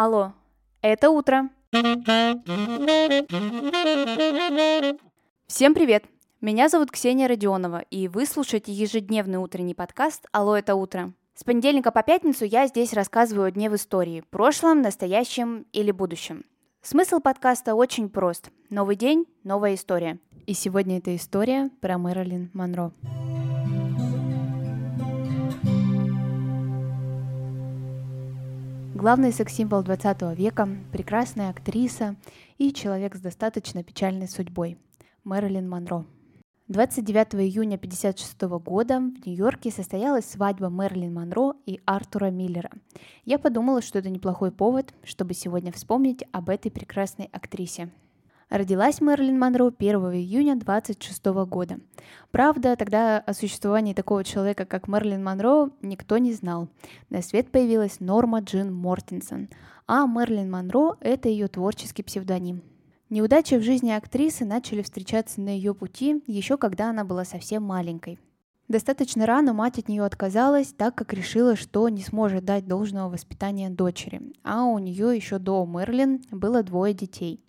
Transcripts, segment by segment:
Алло, это утро. Всем привет! Меня зовут Ксения Родионова, и вы слушаете ежедневный утренний подкаст «Алло, это утро». С понедельника по пятницу я здесь рассказываю о дне в истории, прошлом, настоящем или будущем. Смысл подкаста очень прост. Новый день, новая история. И сегодня эта история про Мэрилин Монро. Главный секс-символ 20 века, прекрасная актриса и человек с достаточно печальной судьбой – Мэрилин Монро. 29 июня 1956 года в Нью-Йорке состоялась свадьба Мэрилин Монро и Артура Миллера. Я подумала, что это неплохой повод, чтобы сегодня вспомнить об этой прекрасной актрисе – Родилась Мэрилин Монро 1 июня 26 года. Правда, тогда о существовании такого человека, как Мэрилин Монро, никто не знал. На свет появилась Норма Джин Мортенсон, а Мэрилин Монро – это ее творческий псевдоним. Неудачи в жизни актрисы начали встречаться на ее пути еще когда она была совсем маленькой. Достаточно рано мать от нее отказалась, так как решила, что не сможет дать должного воспитания дочери, а у нее еще до Мерлин было двое детей –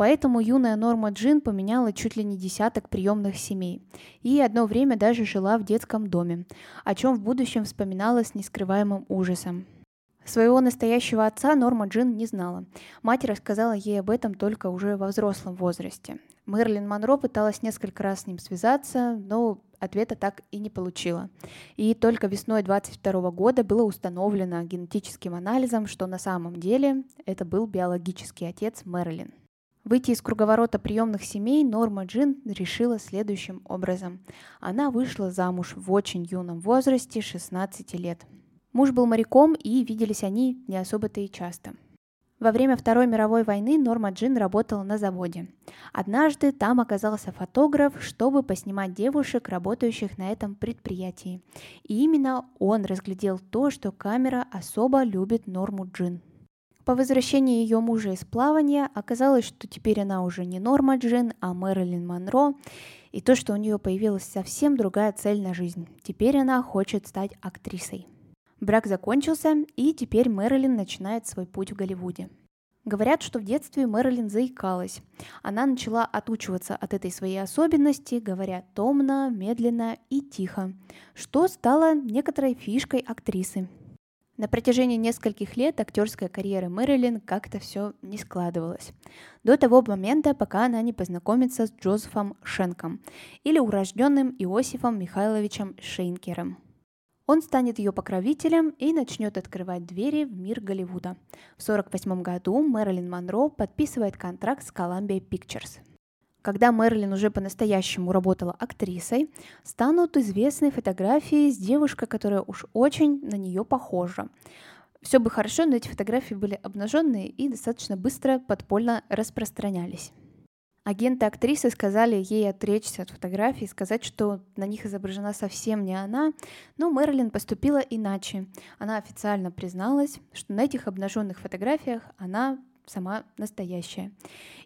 Поэтому юная Норма Джин поменяла чуть ли не десяток приемных семей и одно время даже жила в детском доме, о чем в будущем вспоминала с нескрываемым ужасом. Своего настоящего отца Норма Джин не знала. Мать рассказала ей об этом только уже во взрослом возрасте. Мерлин Монро пыталась несколько раз с ним связаться, но ответа так и не получила. И только весной 22 года было установлено генетическим анализом, что на самом деле это был биологический отец Мерлин. Выйти из круговорота приемных семей Норма Джин решила следующим образом. Она вышла замуж в очень юном возрасте, 16 лет. Муж был моряком, и виделись они не особо-то и часто. Во время Второй мировой войны Норма Джин работала на заводе. Однажды там оказался фотограф, чтобы поснимать девушек, работающих на этом предприятии. И именно он разглядел то, что камера особо любит Норму Джин. По возвращении ее мужа из плавания оказалось, что теперь она уже не Норма Джин, а Мэрилин Монро, и то, что у нее появилась совсем другая цель на жизнь. Теперь она хочет стать актрисой. Брак закончился, и теперь Мэрилин начинает свой путь в Голливуде. Говорят, что в детстве Мэрилин заикалась. Она начала отучиваться от этой своей особенности, говоря томно, медленно и тихо, что стало некоторой фишкой актрисы. На протяжении нескольких лет актерская карьера Мэрилин как-то все не складывалась. До того момента, пока она не познакомится с Джозефом Шенком или урожденным Иосифом Михайловичем Шейнкером. Он станет ее покровителем и начнет открывать двери в мир Голливуда. В 1948 году Мэрилин Монро подписывает контракт с Columbia Pictures – когда Мерлин уже по-настоящему работала актрисой, станут известны фотографии с девушкой, которая уж очень на нее похожа. Все бы хорошо, но эти фотографии были обнаженные и достаточно быстро подпольно распространялись. Агенты актрисы сказали ей отречься от фотографий, сказать, что на них изображена совсем не она, но Мерлин поступила иначе. Она официально призналась, что на этих обнаженных фотографиях она сама настоящая.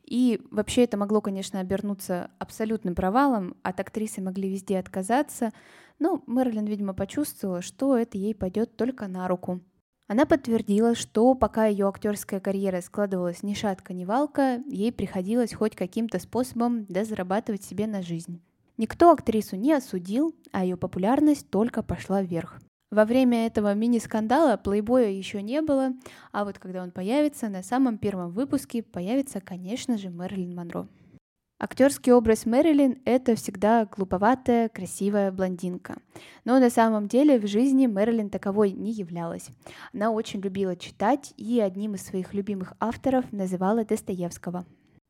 И вообще это могло, конечно, обернуться абсолютным провалом, от актрисы могли везде отказаться, но Мерлин, видимо, почувствовала, что это ей пойдет только на руку. Она подтвердила, что пока ее актерская карьера складывалась ни шатка, ни валка, ей приходилось хоть каким-то способом да зарабатывать себе на жизнь. Никто актрису не осудил, а ее популярность только пошла вверх. Во время этого мини-скандала плейбоя еще не было, а вот когда он появится, на самом первом выпуске появится, конечно же, Мэрилин Монро. Актерский образ Мэрилин – это всегда глуповатая, красивая блондинка. Но на самом деле в жизни Мэрилин таковой не являлась. Она очень любила читать и одним из своих любимых авторов называла Достоевского.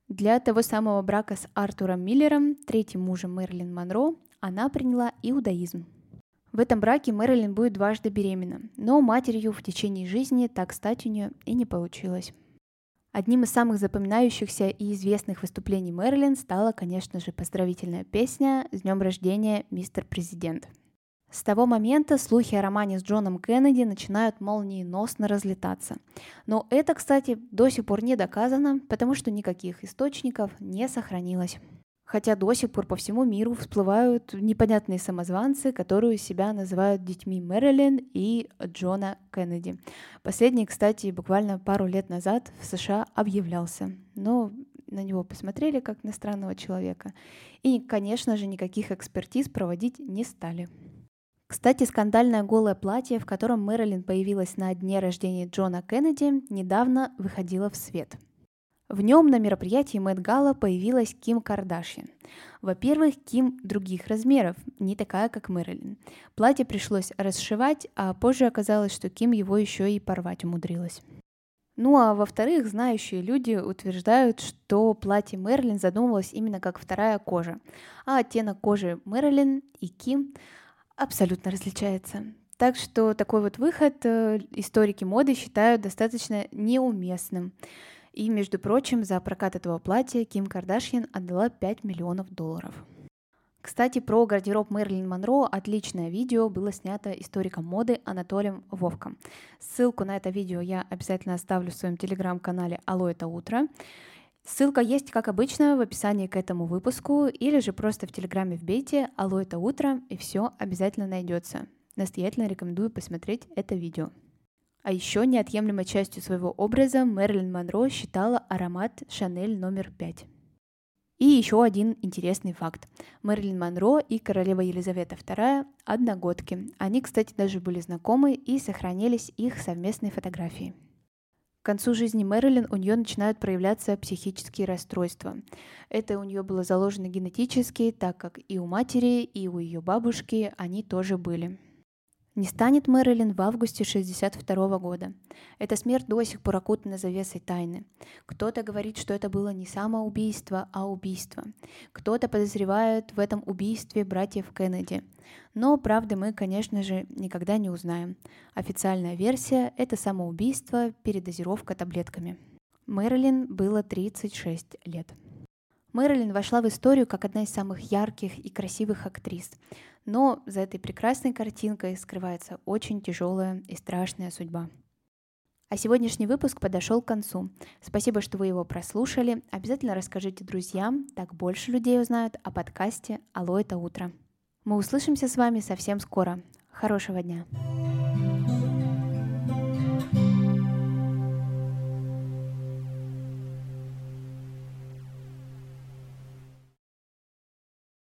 Для того самого брака с Артуром Миллером, третьим мужем Мэрилин Монро, она приняла иудаизм. В этом браке Мэрилин будет дважды беременна, но матерью в течение жизни так стать у нее и не получилось. Одним из самых запоминающихся и известных выступлений Мэрилин стала, конечно же, поздравительная песня «С днем рождения, мистер президент». С того момента слухи о романе с Джоном Кеннеди начинают молниеносно разлетаться. Но это, кстати, до сих пор не доказано, потому что никаких источников не сохранилось. Хотя до сих пор по всему миру всплывают непонятные самозванцы, которые себя называют детьми Мэрилин и Джона Кеннеди. Последний, кстати, буквально пару лет назад в США объявлялся. Но на него посмотрели как на странного человека. И, конечно же, никаких экспертиз проводить не стали. Кстати, скандальное голое платье, в котором Мэрилин появилась на дне рождения Джона Кеннеди, недавно выходило в свет. В нем на мероприятии Мэтт Гала появилась Ким Кардашьян. Во-первых, Ким других размеров, не такая, как Мэрилин. Платье пришлось расшивать, а позже оказалось, что Ким его еще и порвать умудрилась. Ну а во-вторых, знающие люди утверждают, что платье Мэрилин задумывалось именно как вторая кожа, а оттенок кожи Мэрилин и Ким абсолютно различается. Так что такой вот выход э, историки моды считают достаточно неуместным. И, между прочим, за прокат этого платья Ким Кардашьян отдала 5 миллионов долларов. Кстати, про гардероб Мерлин Монро отличное видео было снято историком моды Анатолием Вовком. Ссылку на это видео я обязательно оставлю в своем телеграм-канале «Алло, это утро». Ссылка есть, как обычно, в описании к этому выпуску, или же просто в Телеграме вбейте «Алло, это утро», и все обязательно найдется. Настоятельно рекомендую посмотреть это видео. А еще неотъемлемой частью своего образа Мэрилин Монро считала аромат Шанель номер 5. И еще один интересный факт. Мэрилин Монро и королева Елизавета II – одногодки. Они, кстати, даже были знакомы и сохранились их совместные фотографии. К концу жизни Мэрилин у нее начинают проявляться психические расстройства. Это у нее было заложено генетически, так как и у матери, и у ее бабушки они тоже были. Не станет Мэрилин в августе 1962 года. Эта смерть до сих пор окутана завесой тайны. Кто-то говорит, что это было не самоубийство, а убийство. Кто-то подозревает в этом убийстве братьев Кеннеди. Но правды мы, конечно же, никогда не узнаем. Официальная версия – это самоубийство, передозировка таблетками. Мэрилин было 36 лет. Мэрилин вошла в историю как одна из самых ярких и красивых актрис. Но за этой прекрасной картинкой скрывается очень тяжелая и страшная судьба. А сегодняшний выпуск подошел к концу. Спасибо, что вы его прослушали. Обязательно расскажите друзьям, так больше людей узнают о подкасте «Алло, это утро». Мы услышимся с вами совсем скоро. Хорошего дня!